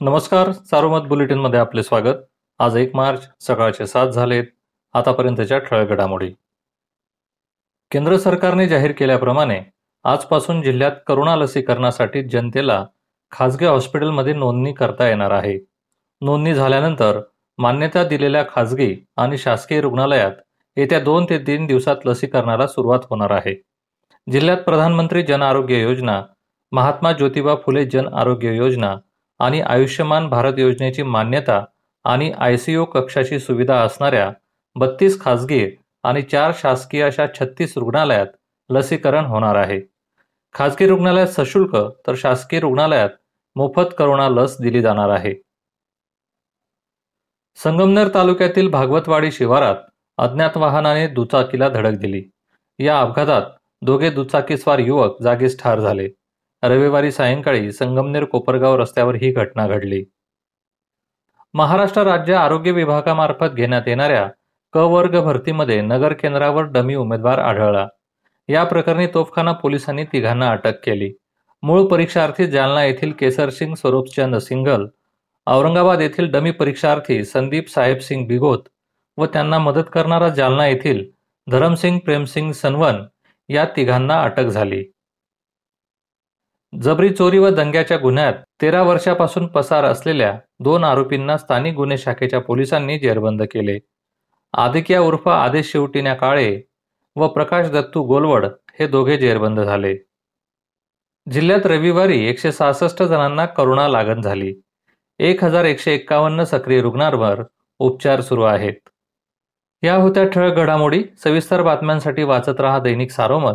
नमस्कार सारोमत बुलेटिनमध्ये आपले स्वागत. आज एक मार्च सकाळचे सात झालेत. आतापर्यंतच्या ठळक घडामोडी केंद्र सरकारने जाहीर केल्याप्रमाणे आजपासून जिल्ह्यात करोना लसीकरणासाठी जनतेला खाजगी हॉस्पिटलमध्ये नोंदणी करता येणार आहे. नोंदणी झाल्यानंतर मान्यता दिलेल्या खाजगी आणि शासकीय रुग्णालयात येत्या दोन ते तीन दिवसात लसीकरणाला सुरुवात होणार आहे. जिल्ह्यात प्रधानमंत्री जन आरोग्य योजना महात्मा ज्योतिबा फुले जन आरोग्य योजना आणि आयुष्यमान भारत योजनेची मान्यता आणि आयसीयू कक्षाची सुविधा असणाऱ्या बत्तीस खासगी आणि चार शासकीय अशा छत्तीस रुग्णालयात लसीकरण होणार आहे. खासगी रुग्णालयात सशुल्क तर शासकीय रुग्णालयात मोफत करोना लस दिली जाणार आहे. संगमनेर तालुक्यातील भागवतवाडी शिवारात अज्ञात वाहनाने दुचाकीला धडक दिली. या अपघातात दोघे दुचाकीस्वार युवक जागीच ठार झाले. रविवारी सायंकाळी संगमनेर कोपरगाव रस्त्यावर ही घटना घडली. महाराष्ट्र राज्य आरोग्य विभागामार्फत घेण्यात येणाऱ्या क वर्ग भरतीमध्ये नगर केंद्रावर डमी उमेदवार आढळला. या प्रकरणी तोफखाना पोलिसांनी तिघांना अटक केली. मूळ परीक्षार्थी जालना येथील केसरसिंग स्वरूपचंद सिंगल औरंगाबाद येथील डमी परीक्षार्थी संदीप साहेबसिंग बिगोत व त्यांना मदत करणारा जालना येथील धरमसिंग प्रेमसिंग सनवन या तिघांना अटक झाली. जबरी चोरी व दंग्याच्या गुन्ह्यात तेरा वर्षापासून पसार असलेल्या दोन आरोपींना स्थानिक गुन्हे शाखेच्या पोलिसांनी जेरबंद केले. आदिक्या उर्फ आदेश शेवटिन्या काळे व प्रकाश दत्तू गोलवड हे दोघे जेरबंद झाले. जिल्ह्यात रविवारी एकशे सहासष्ट जणांना करोना लागण झाली. एक हजार एकशे एक्कावन्न सक्रिय रुग्णांवर उपचार सुरू आहेत. या होत्या ठळक घडामोडी सविस्तर बातम्यांसाठी वाचत रहा दैनिक सारोमत.